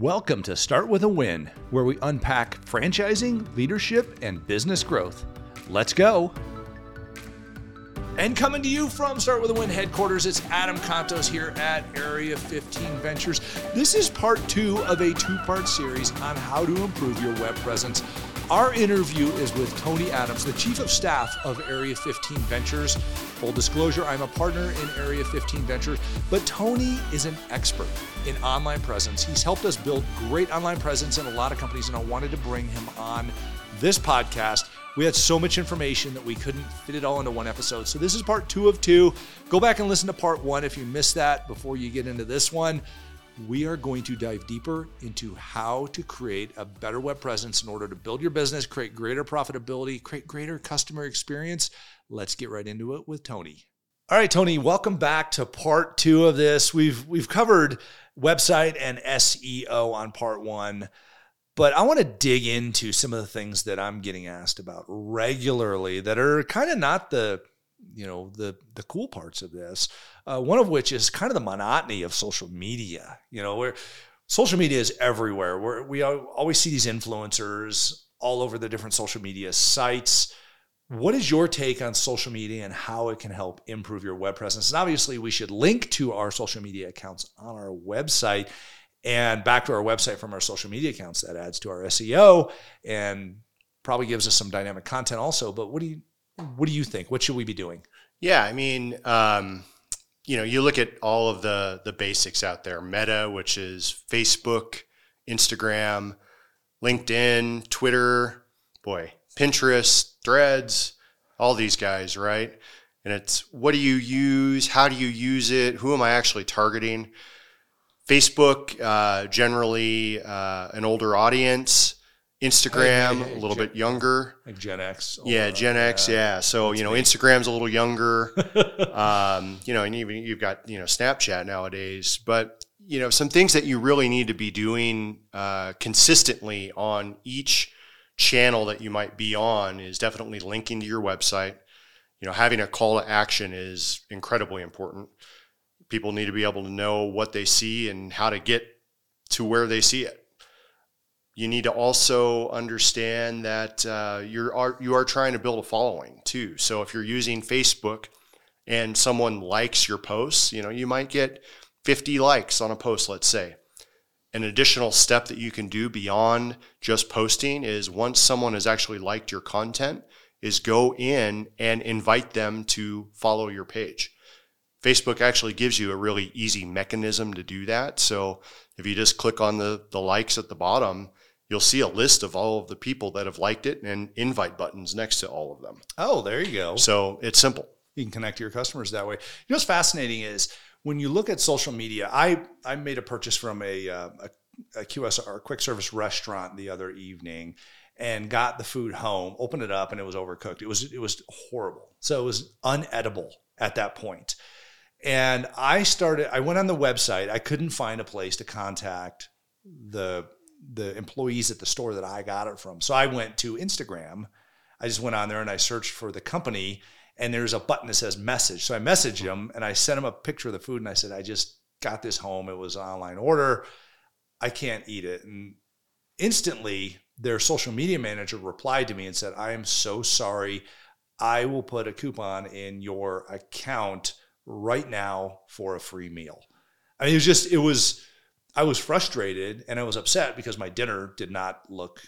Welcome to Start with a Win, where we unpack franchising, leadership, and business growth. Let's go. And coming to you from Start with a Win headquarters, it's Adam Contos here at Area 15 Ventures. This is part two of a two part series on how to improve your web presence. Our interview is with Tony Adams, the Chief of Staff of Area 15 Ventures. Full disclosure, I'm a partner in Area 15 Ventures, but Tony is an expert in online presence. He's helped us build great online presence in a lot of companies, and I wanted to bring him on this podcast. We had so much information that we couldn't fit it all into one episode. So, this is part two of two. Go back and listen to part one if you missed that before you get into this one we are going to dive deeper into how to create a better web presence in order to build your business, create greater profitability, create greater customer experience. Let's get right into it with Tony. All right, Tony, welcome back to part two of this. We've we've covered website and SEO on part one, but I want to dig into some of the things that I'm getting asked about regularly that are kind of not the you know the the cool parts of this. Uh, one of which is kind of the monotony of social media. You know, where social media is everywhere. Where we always see these influencers all over the different social media sites. What is your take on social media and how it can help improve your web presence? And obviously, we should link to our social media accounts on our website and back to our website from our social media accounts. That adds to our SEO and probably gives us some dynamic content also. But what do you what do you think? What should we be doing? Yeah, I mean, um, you know, you look at all of the the basics out there. Meta, which is Facebook, Instagram, LinkedIn, Twitter, boy, Pinterest, Threads, all these guys, right? And it's what do you use? How do you use it? Who am I actually targeting? Facebook, uh, generally uh, an older audience. Instagram, a little Gen, bit younger. Like Gen X. Yeah, Gen X. Yeah. yeah. So, you know, me. Instagram's a little younger. um, you know, and even you've got, you know, Snapchat nowadays. But, you know, some things that you really need to be doing uh, consistently on each channel that you might be on is definitely linking to your website. You know, having a call to action is incredibly important. People need to be able to know what they see and how to get to where they see it you need to also understand that uh, you are you are trying to build a following too. So if you're using Facebook and someone likes your posts, you know you might get 50 likes on a post, let's say. An additional step that you can do beyond just posting is once someone has actually liked your content, is go in and invite them to follow your page. Facebook actually gives you a really easy mechanism to do that. So if you just click on the, the likes at the bottom, you'll see a list of all of the people that have liked it and invite buttons next to all of them. Oh, there you go. So it's simple. You can connect to your customers that way. You know what's fascinating is when you look at social media. I I made a purchase from a, uh, a, a QSR, a quick service restaurant, the other evening, and got the food home. Opened it up, and it was overcooked. It was it was horrible. So it was unedible at that point. And I started. I went on the website. I couldn't find a place to contact the the employees at the store that I got it from. So I went to Instagram. I just went on there and I searched for the company and there's a button that says message. So I messaged them and I sent them a picture of the food and I said, I just got this home. It was an online order. I can't eat it. And instantly their social media manager replied to me and said, I am so sorry. I will put a coupon in your account right now for a free meal. I mean, it was just, it was, I was frustrated and I was upset because my dinner did not look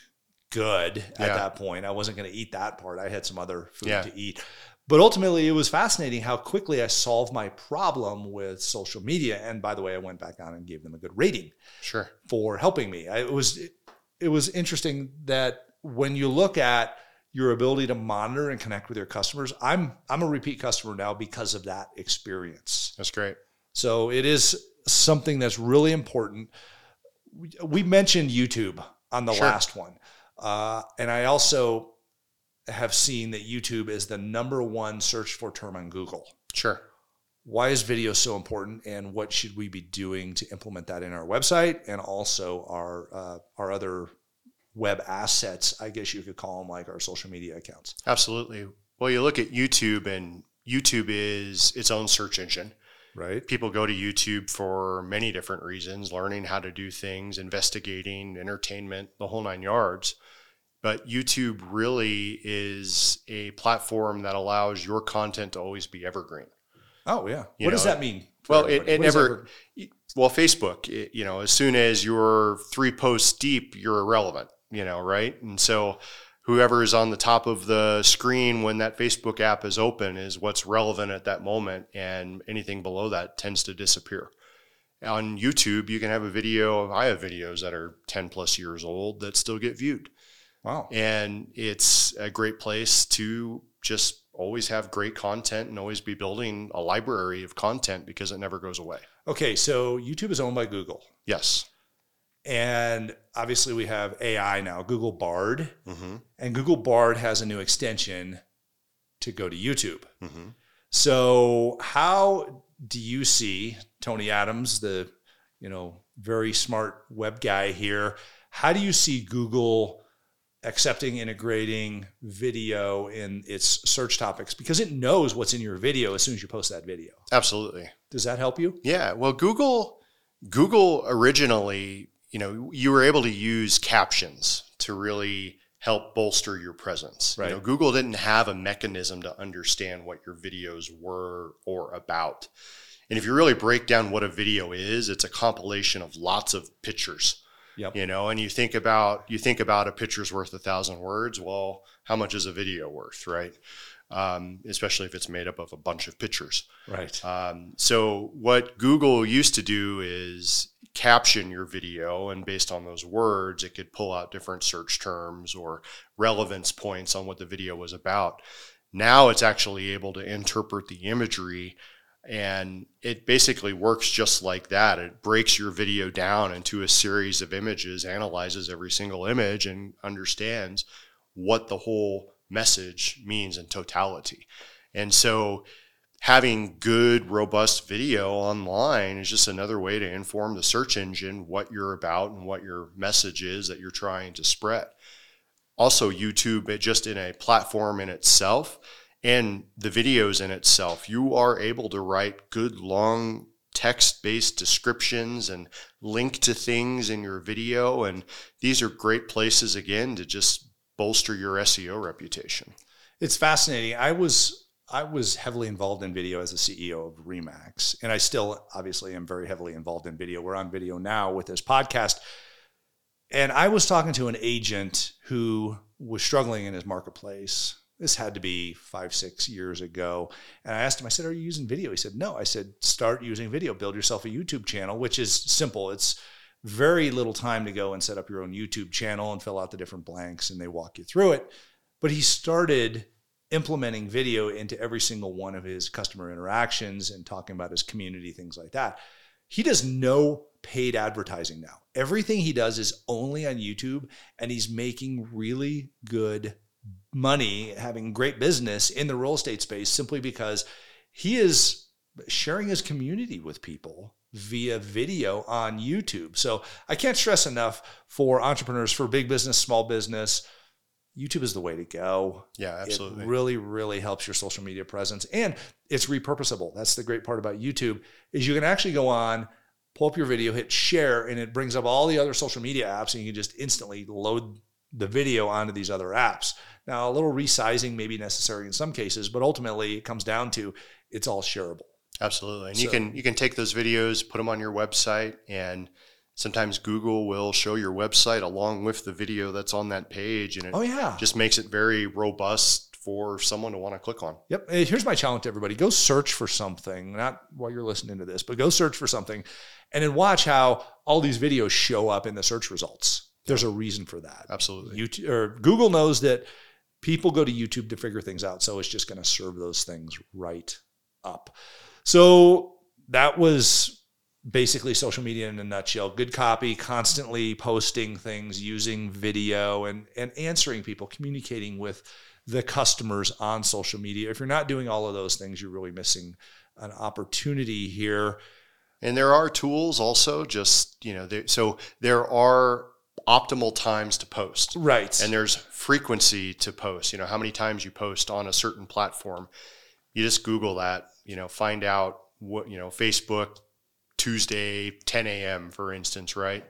good at yeah. that point. I wasn't going to eat that part. I had some other food yeah. to eat. But ultimately, it was fascinating how quickly I solved my problem with social media. And by the way, I went back on and gave them a good rating. Sure. For helping me. I, it was it was interesting that when you look at your ability to monitor and connect with your customers, I'm I'm a repeat customer now because of that experience. That's great. So it is something that's really important. We mentioned YouTube on the sure. last one. Uh, and I also have seen that YouTube is the number one search for term on Google. Sure. Why is video so important, and what should we be doing to implement that in our website and also our uh, our other web assets? I guess you could call them like our social media accounts. Absolutely. Well, you look at YouTube, and YouTube is its own search engine. Right. People go to YouTube for many different reasons, learning how to do things, investigating, entertainment, the whole nine yards. But YouTube really is a platform that allows your content to always be evergreen. Oh yeah. You what does that mean? Well, it, everybody? it never. ever- Well, Facebook, it, you know, as soon as you're three posts deep, you're irrelevant, you know, right? And so whoever is on the top of the screen when that Facebook app is open is what's relevant at that moment. And anything below that tends to disappear. On YouTube, you can have a video. I have videos that are 10 plus years old that still get viewed. Wow. And it's a great place to just always have great content and always be building a library of content because it never goes away. Okay, so YouTube is owned by Google. Yes. And obviously we have AI now, Google Bard. hmm And Google Bard has a new extension to go to YouTube. hmm So how do you see Tony Adams, the you know very smart web guy here? How do you see Google accepting, integrating video in its search topics because it knows what's in your video as soon as you post that video? Absolutely. Does that help you? Yeah. Well, Google, Google originally, you know, you were able to use captions to really help bolster your presence. Right. You know, Google didn't have a mechanism to understand what your videos were or about. And if you really break down what a video is, it's a compilation of lots of pictures. Yep. You know, and you think about you think about a picture's worth a thousand words. Well, how much is a video worth, right? Um, especially if it's made up of a bunch of pictures. Right. Um, so what Google used to do is caption your video, and based on those words, it could pull out different search terms or relevance points on what the video was about. Now it's actually able to interpret the imagery, and it basically works just like that. It breaks your video down into a series of images, analyzes every single image, and understands what the whole message means in totality. And so having good, robust video online is just another way to inform the search engine what you're about and what your message is that you're trying to spread. Also, YouTube, just in a platform in itself and the videos in itself, you are able to write good, long text based descriptions and link to things in your video. And these are great places, again, to just bolster your SEO reputation. It's fascinating. I was I was heavily involved in video as a CEO of RE/MAX, and I still obviously am very heavily involved in video. We're on video now with this podcast. And I was talking to an agent who was struggling in his marketplace. This had to be five, six years ago. And I asked him, I said, Are you using video? He said, No. I said, Start using video, build yourself a YouTube channel, which is simple. It's very little time to go and set up your own YouTube channel and fill out the different blanks, and they walk you through it. But he started implementing video into every single one of his customer interactions and talking about his community, things like that. He does no paid advertising now. Everything he does is only on YouTube, and he's making really good money, having great business in the real estate space simply because he is sharing his community with people via video on YouTube. So I can't stress enough for entrepreneurs, for big business, small business. YouTube is the way to go. Yeah, absolutely. It really, really helps your social media presence, and it's repurposable. That's the great part about YouTube is you can actually go on, pull up your video, hit share, and it brings up all the other social media apps, and you can just instantly load the video onto these other apps. Now, a little resizing may be necessary in some cases, but ultimately it comes down to it's all shareable. Absolutely. And you can you can take those videos, put them on your website and sometimes Google will show your website along with the video that's on that page and it Oh yeah. just makes it very robust for someone to want to click on. Yep. Here's my challenge to everybody go search for something, not while you're listening to this, but go search for something and then watch how all these videos show up in the search results. There's a reason for that. Absolutely. YouTube or Google knows that people go to YouTube to figure things out. So it's just going to serve those things right up. So that was basically social media in a nutshell. Good copy, constantly posting things, using video and, and answering people, communicating with the customers on social media. If you're not doing all of those things, you're really missing an opportunity here. And there are tools also just, you know, there, so there are optimal times to post. Right. And there's frequency to post, you know, how many times you post on a certain platform. You just Google that, you know, find out what you know Facebook Tuesday 10 a.m. for instance, right?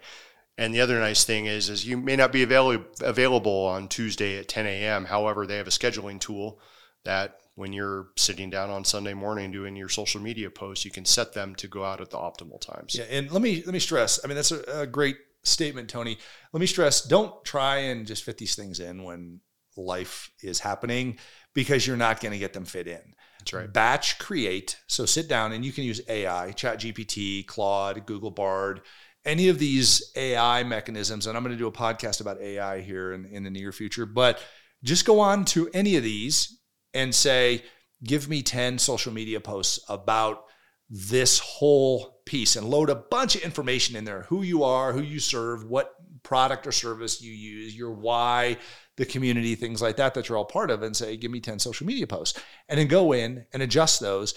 And the other nice thing is, is you may not be available available on Tuesday at 10 a.m. However, they have a scheduling tool that when you're sitting down on Sunday morning doing your social media posts, you can set them to go out at the optimal times. Yeah, and let me let me stress. I mean, that's a, a great statement, Tony. Let me stress: don't try and just fit these things in when life is happening because you're not going to get them fit in. That's right. Batch create. So sit down and you can use AI, Chat GPT, Claude, Google Bard, any of these AI mechanisms. And I'm going to do a podcast about AI here in, in the near future. But just go on to any of these and say, give me 10 social media posts about this whole piece and load a bunch of information in there who you are, who you serve, what product or service you use, your why, the community, things like that, that you're all part of, and say, give me 10 social media posts. And then go in and adjust those.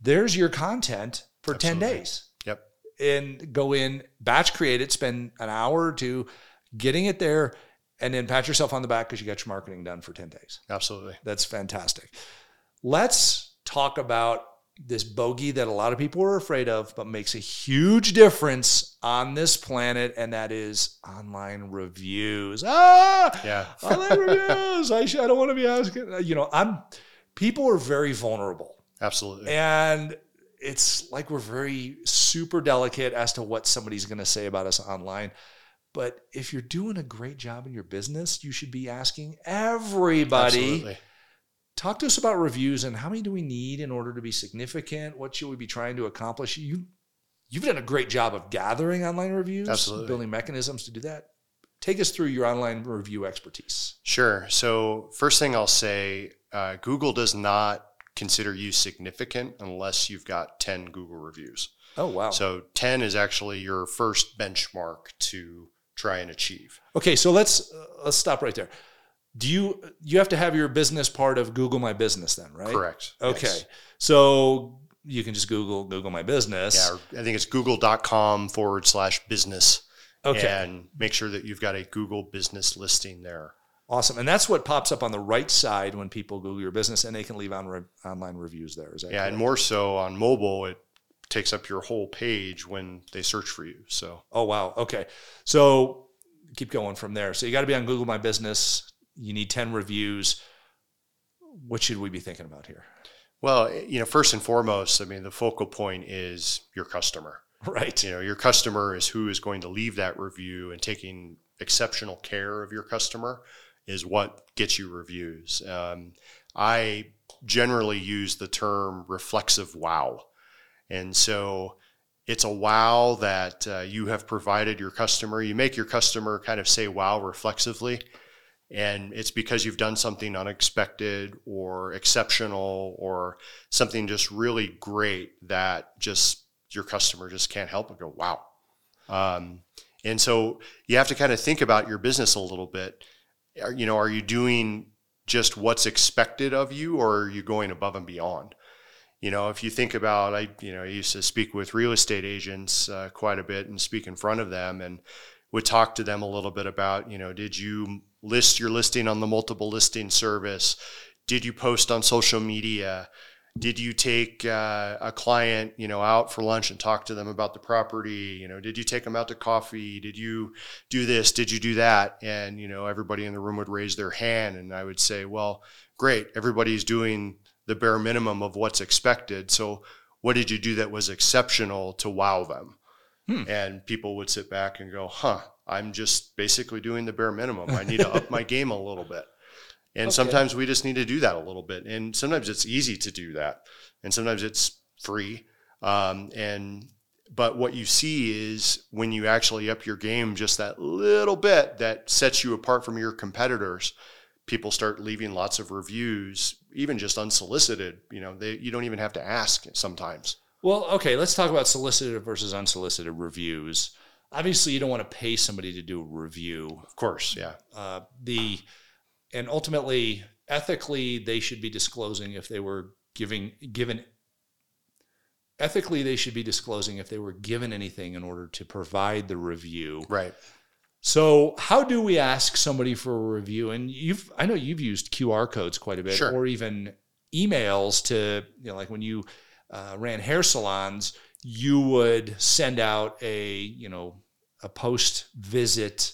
There's your content for Absolutely. 10 days. Yep. And go in, batch create it, spend an hour or two getting it there, and then pat yourself on the back because you got your marketing done for 10 days. Absolutely. That's fantastic. Let's talk about this bogey that a lot of people are afraid of, but makes a huge difference on this planet, and that is online reviews. Ah, Yeah. online reviews. I, I don't want to be asking. You know, I'm. People are very vulnerable, Absolutely. and it's like we're very super delicate as to what somebody's going to say about us online. But if you're doing a great job in your business, you should be asking everybody Absolutely. Talk to us about reviews and how many do we need in order to be significant what should we be trying to accomplish you you've done a great job of gathering online reviews Absolutely. building mechanisms to do that take us through your online review expertise Sure. So, first thing I'll say uh, Google does not consider you significant unless you've got 10 Google reviews. oh wow So, 10 is actually your first benchmark to try and achieve. okay so let's uh, let's stop right there do you you have to have your business part of google my business then right Correct. okay Yes. so you can just google google my business Yeah. I think it's google.com forward slash business. okay And make sure that you've got a Google business listing there. Awesome. And that's what pops up on the right side when people Google your business and they can leave on re- online reviews there. Is that Yeah. correct? And more so on mobile, it takes up your whole page when they search for you. So, Oh, wow. Okay. So keep going from there. So you got to be on Google My Business. You need 10 reviews. What should we be thinking about here? well, you know, first and foremost, I mean, the focal point is your customer. Right. you know your customer is who is going to leave that review and taking exceptional care of your customer is what gets you reviews um, i generally use the term reflexive wow and so it's a wow that uh, you have provided your customer you make your customer kind of say wow reflexively and it's because you've done something unexpected or exceptional or something just really great that just your customer just can't help but go wow. Um, and so you have to kind of think about your business a little bit. Are, you know are you doing just what's expected of you or are you going above and beyond? You know if you think about i you know i used to speak with real estate agents uh, quite a bit and speak in front of them and would talk to them a little bit about you know did you list your listing on the multiple listing service? Did you post on social media? Did you take uh, a client you know out for lunch and talk to them about the property? You know did you take them out to coffee? Did you do this? Did you do that? And you know everybody in the room would raise their hand and i would say well great everybody's doing the bare minimum of what's expected. So what did you do that was exceptional to wow them? Hmm. and people would sit back and go huh i'm just basically doing the bare minimum i need to up my game a little bit and Okay. sometimes we just need to do that a little bit. And sometimes it's easy to do that. And sometimes it's free. Um, and but what you see is when you actually up your game just that little bit that sets you apart from your competitors, people start leaving lots of reviews, even just unsolicited. You know, they you don't even have to ask sometimes. Well, okay, let's talk about solicited versus unsolicited reviews. Obviously, you don't want to pay somebody to do a review. Of course, yeah. Uh, the and ultimately, ethically, they should be disclosing if they were giving given. Ethically, they should be disclosing if they were given anything in order to provide the review. Right. So, how do we ask somebody for a review? And you've, I know you've used QR codes quite a bit, Sure. or even emails to, you know, like when you uh, ran hair salons, you would send out a you know a post visit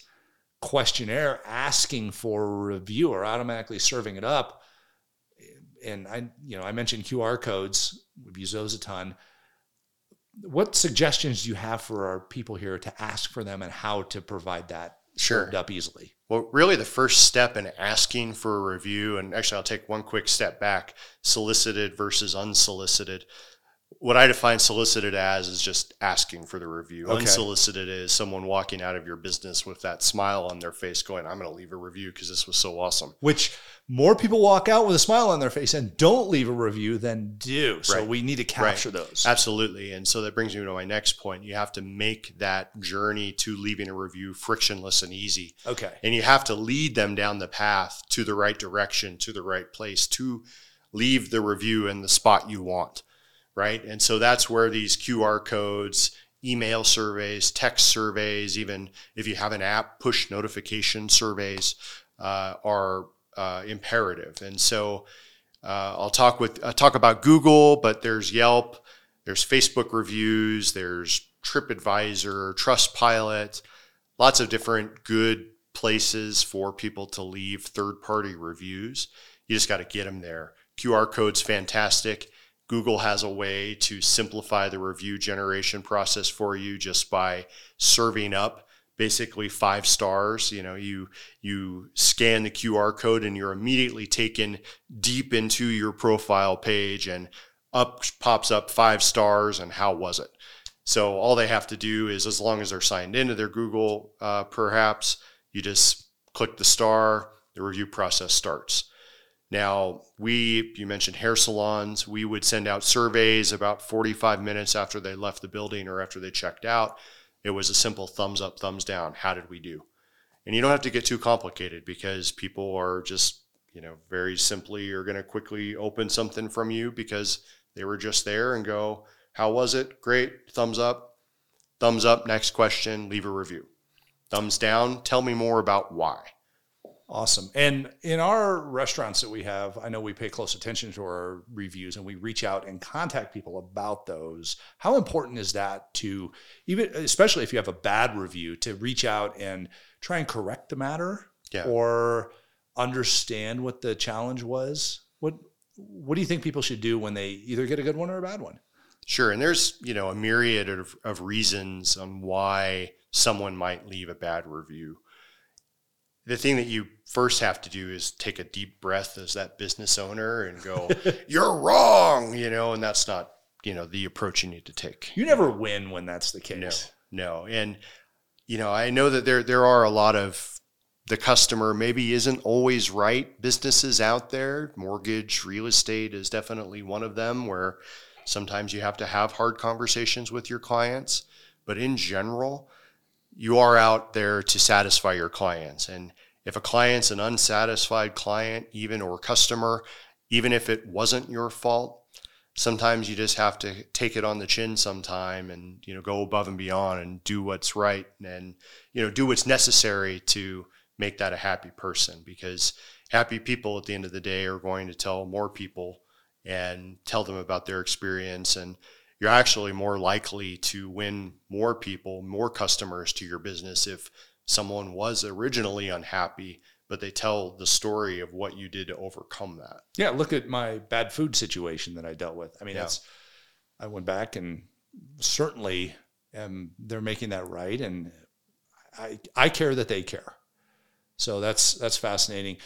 questionnaire asking for a review or automatically serving it up. And I, you know, I mentioned QR codes. We've used those a ton. What suggestions do you have for our people here to ask for them and how to provide that Sure. served up easily? Well, really, the first step in asking for a review, and actually, I'll take one quick step back solicited versus unsolicited. What I define solicited as is just asking for the review. Okay. Unsolicited is someone walking out of your business with that smile on their face going, I'm going to leave a review because this was so awesome. Which more people walk out with a smile on their face and don't leave a review than do. So Right. we need to capture those. Absolutely. And so that brings me to my next point. You have to make that journey to leaving a review frictionless and easy. Okay. and you have to lead them down the path to the right direction to the right place to leave the review in the spot you want right and so that's where these qr codes email surveys text surveys even if you have an app push notification surveys uh, are uh, imperative and so uh, i'll talk with I'll talk about google but there's yelp there's facebook reviews there's tripadvisor trustpilot lots of different good places for people to leave third party reviews. You just got to get them there. QR code's fantastic. Google has a way to simplify the review generation process for you just by serving up basically five stars. You know, you you scan the QR code and you're immediately taken deep into your profile page and up pops up five stars and how was it? So all they have to do is, as long as they're signed into their Google, uh, perhaps you just click the star, the review process starts. Now, we, you mentioned hair salons, we would send out surveys about 45 minutes after they left the building or after they checked out. It was a simple thumbs up, thumbs down. How did we do? And you don't have to get too complicated because people are just, you know, very simply are going to quickly open something from you because they were just there and go, How was it? Great. Thumbs up. Thumbs up. Next question. Leave a review. Thumbs down. Tell me more about why. Awesome. And in our restaurants that we have, I know we pay close attention to our reviews and we reach out and contact people about those. How important is that to even especially if you have a bad review to reach out and try and correct the matter Yeah. or understand what the challenge was? What what do you think people should do when they either get a good one or a bad one? Sure. And there's, you know, a myriad of, of reasons on why someone might leave a bad review. The thing that you first have to do is take a deep breath as that business owner and go, You're wrong, you know, and that's not, you know, the approach you need to take. You never win when that's the case. No, no. And, you know, I know that there there are a lot of the customer maybe isn't always right businesses out there. Mortgage, real estate is definitely one of them where sometimes you have to have hard conversations with your clients. But in general, you are out there to satisfy your clients. And if a client's an unsatisfied client, even or customer, even if it wasn't your fault, sometimes you just have to take it on the chin sometime and you know go above and beyond and do what's right and you know do what's necessary to make that a happy person because happy people at the end of the day are going to tell more people and tell them about their experience and you're actually more likely to win more people more customers to your business if someone was originally unhappy but they tell the story of what you did to overcome that Yeah, look at my bad food situation that I dealt with. I mean, Yeah. it's I went back and certainly um, they're making that right, and I I care that they care. So that's that's fascinating.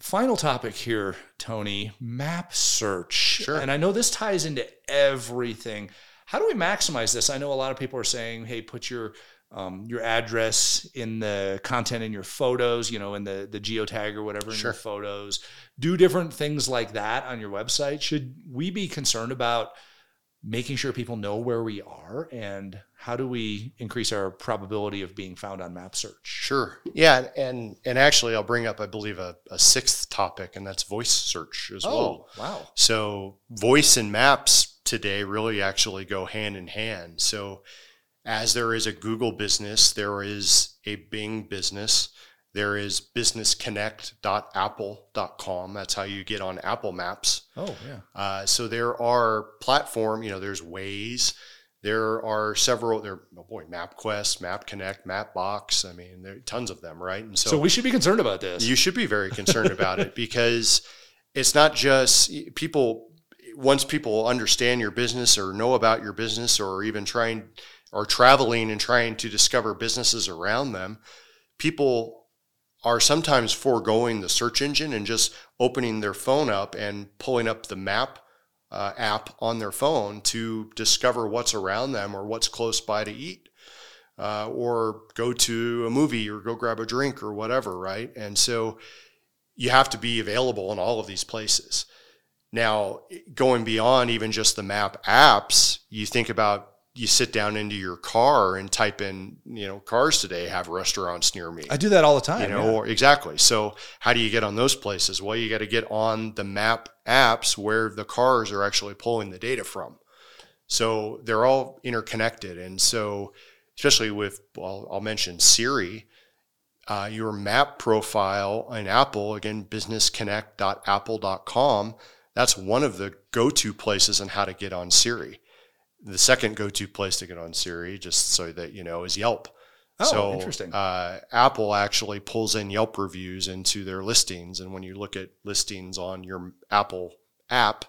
Final topic here, Tony. Map search. Sure. And I know this ties into everything. How do we maximize this? I know a lot of people are saying, "Hey, put your um, your address in the content in your photos, you know, in the the geotag or whatever in Sure. your photos. Do different things like that on your website. Should we be concerned about making sure people know where we are and how do we increase our probability of being found on map search? Sure. Yeah, and and actually, I'll bring up, I believe, a, a sixth topic, and that's voice search as oh, well. Oh, wow. So, voice and maps today really actually go hand in hand. So, as there is a Google business, there is a Bing business, There is businessconnect.apple.com. That's how you get on Apple Maps. Oh, yeah. Uh, so there are platform, you know, there's ways. There are several. There, oh boy, MapQuest, MapConnect, Mapbox. I mean, there are tons of them, right? And so, So we should be concerned about this. you should be very concerned about it because it's not just people. Once people understand your business or know about your business or even trying or traveling and trying to discover businesses around them, people are sometimes foregoing the search engine and just opening their phone up and pulling up the map uh, app on their phone to discover what's around them or what's close by to eat uh, or go to a movie or go grab a drink or whatever, right? And so you have to be available in all of these places. Now, going beyond even just the map apps, you think about you sit down into your car and type in, you know, cars today have restaurants near me. I do that all the time. You know, yeah. or exactly. So how do you get on those places? Well, you got to get on the map apps where the cars are actually pulling the data from. So they're all interconnected, and so especially with, well, I'll mention Siri. Uh, your map profile in Apple, again, businessconnect.apple.com, that's one of the go to places on how to get on Siri. The second go to place to get on Siri, just so that you know, is Yelp. Oh, so, interesting. Uh, Apple actually pulls in Yelp reviews into their listings, and when you look at listings on your Apple app,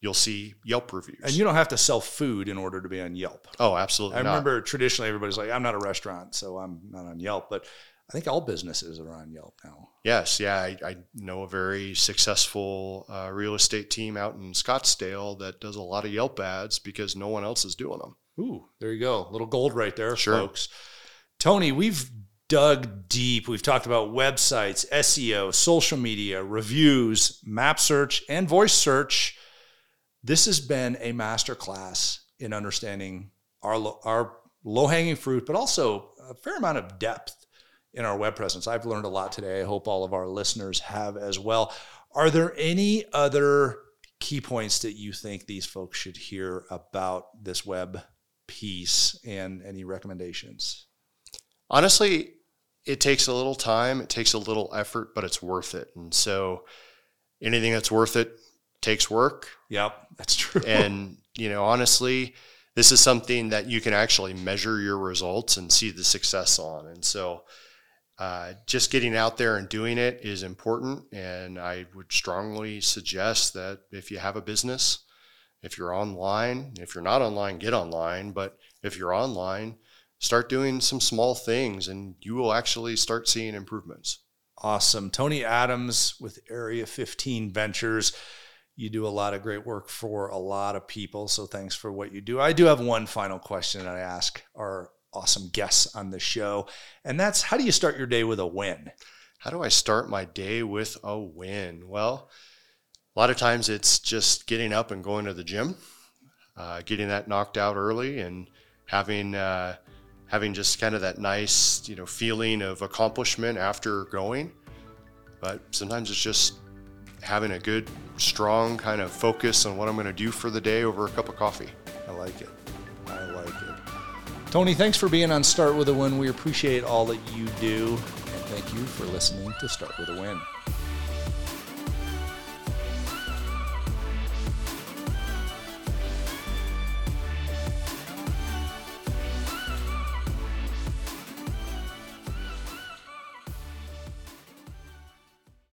you'll see Yelp reviews. and you don't have to sell food in order to be on Yelp. oh, absolutely. I not. remember traditionally everybody's like, I'm not a restaurant, so I'm not on Yelp. But I think all businesses are on Yelp now. Yes, yeah, I, I know a very successful uh, real estate team out in Scottsdale that does a lot of Yelp ads because no one else is doing them. Ooh, there you go. little gold right there, Sure. folks. Tony, we've dug deep. We've talked about websites, SEO, social media, reviews, map search, and voice search. This has been a masterclass in understanding our, our low hanging fruit, but also a fair amount of depth in our web presence. I've learned a lot today. I hope all of our listeners have as well. Are there any other key points that you think these folks should hear about this web piece and any recommendations? Honestly, it takes a little time, it takes a little effort, but it's worth it. And so anything that's worth it takes work. Yep, that's true. And, you know, honestly, this is something that you can actually measure your results and see the success on. And so, uh, just getting out there and doing it is important. And I would strongly suggest that if you have a business, if you're online, if you're not online, get online. But if you're online, start doing some small things and you will actually start seeing improvements. Awesome. Tony Adams with Area 15 Ventures. You do a lot of great work for a lot of people. So thanks for what you do. I do have one final question that I ask our awesome guests on the show. And that's how do you start your day with a win? How do I start my day with a win? Well, a lot of times it's just getting up and going to the gym, uh, getting that knocked out early, and having uh, having just kind of that nice, you know, feeling of accomplishment after going. But sometimes it's just having a good, strong kind of focus on what I'm going to do for the day over a cup of coffee. I like it. I like it. Tony, thanks for being on Start with a Win. We appreciate all that you do. And thank you for listening to Start with a Win.